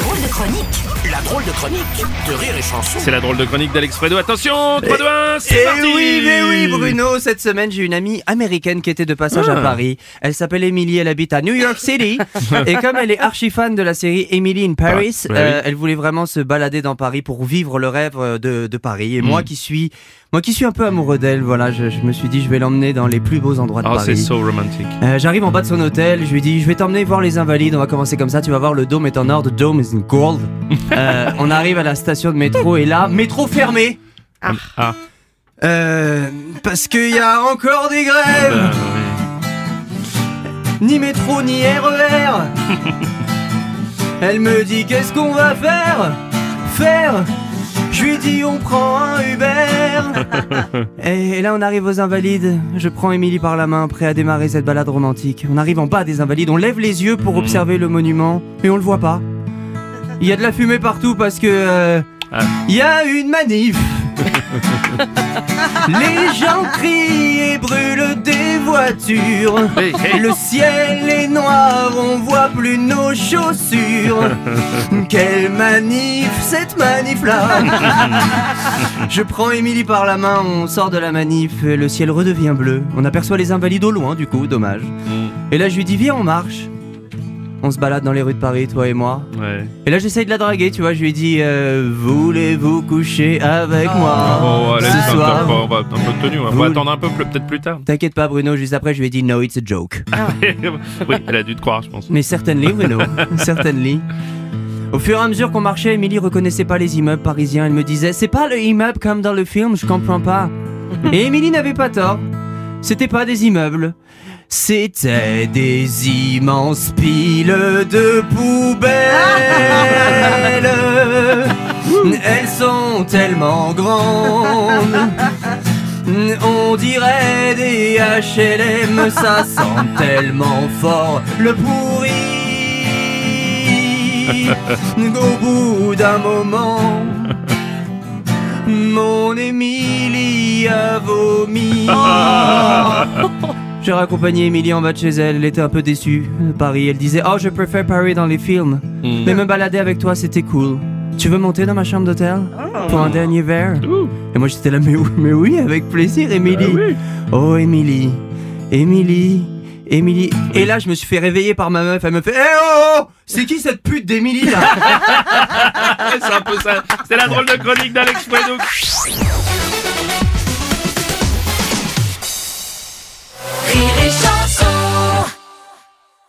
La drôle de chronique La drôle de chronique de Rire et Chanson. C'est la drôle de chronique d'Alex Fredo. Attention, 3, 2, 1, c'est Eh parti oui, mais oui, Bruno, cette semaine j'ai une amie américaine qui était de passage à Ah. Paris. Elle s'appelle Emily, elle habite à New York City. et comme elle est archi fan de la série Emily in Paris, Ah, ouais, euh, elle voulait vraiment se balader dans Paris pour vivre le rêve euh, de, de Paris. Et moi qui suis, moi qui suis un peu amoureux d'elle, voilà, je, je me suis dit je vais l'emmener dans les plus beaux endroits de Oh, c'est Paris. so romantique. Euh, J'arrive en bas de son hôtel, je lui dis je vais t'emmener voir les invalides, on va commencer comme ça, tu vas voir le dôme est en or, the dome is gold. Euh, on arrive à la station de métro et là, métro fermé. Ah, euh, parce qu'il y a encore des grèves. Bah, oui. Ni métro ni RER Elle me dit qu'est-ce qu'on va faire? Faire? Je lui dis on prend un Uber. Et là on arrive aux Invalides. Je prends Émilie par la main prêt à démarrer cette balade romantique. On arrive en bas des Invalides On lève les yeux pour observer le monument Mais on le voit pas Il y a de la fumée partout parce que euh, Ah. Il y a une manif Les gens crient et brûlent des voitures Hey, hey. le ciel est noir, on voit plus nos chaussures. Quelle manif, cette manif-là Je prends Émilie par la main, on sort de la manif, le ciel redevient bleu. On aperçoit les invalides au loin, du coup, dommage. Mm, Et là, je lui dis, viens, on marche. On se balade dans les rues de Paris, toi et moi. ouais. Et là, j'essaye de la draguer, tu vois, je lui dis, euh, voulez-vous coucher avec moi Oh, allez, ce soir on va un peu de tenue, on va attendre un peu, peut-être plus tard. T'inquiète pas, Bruno, juste après, je lui ai dit, no, it's a joke. oui, elle a dû te croire, je pense. Mais certainly, Bruno. certainly. Au fur et à mesure qu'on marchait, Émilie reconnaissait pas les immeubles parisiens. Elle me disait C'est pas le immeuble comme dans le film, je comprends pas. Et Émilie n'avait pas tort. C'était pas des immeubles. C'était des immenses piles de poubelles. Elles sont tellement grandes. On dirait des HLM, ça sent tellement fort le pourri. Au bout d'un moment, mon Émilie a vomi. J'ai raccompagné Émilie en bas de chez elle, elle était un peu déçue. Paris, elle disait Oh, je préfère Paris dans les films. Mm. Mais me balader avec toi, c'était cool. Tu veux monter dans ma chambre d'hôtel Pour un dernier verre? Ouh. Et moi j'étais là, mais, oui- mais oui, avec plaisir, Émilie. Ah oui. Oh, Émilie, Émilie, Émilie. Et là, je me suis fait réveiller par ma meuf. Elle me fait Eh oh, oh C'est qui cette pute d'Émilie là? C'est un peu ça. C'est la drôle de chronique d'Alex Fredo.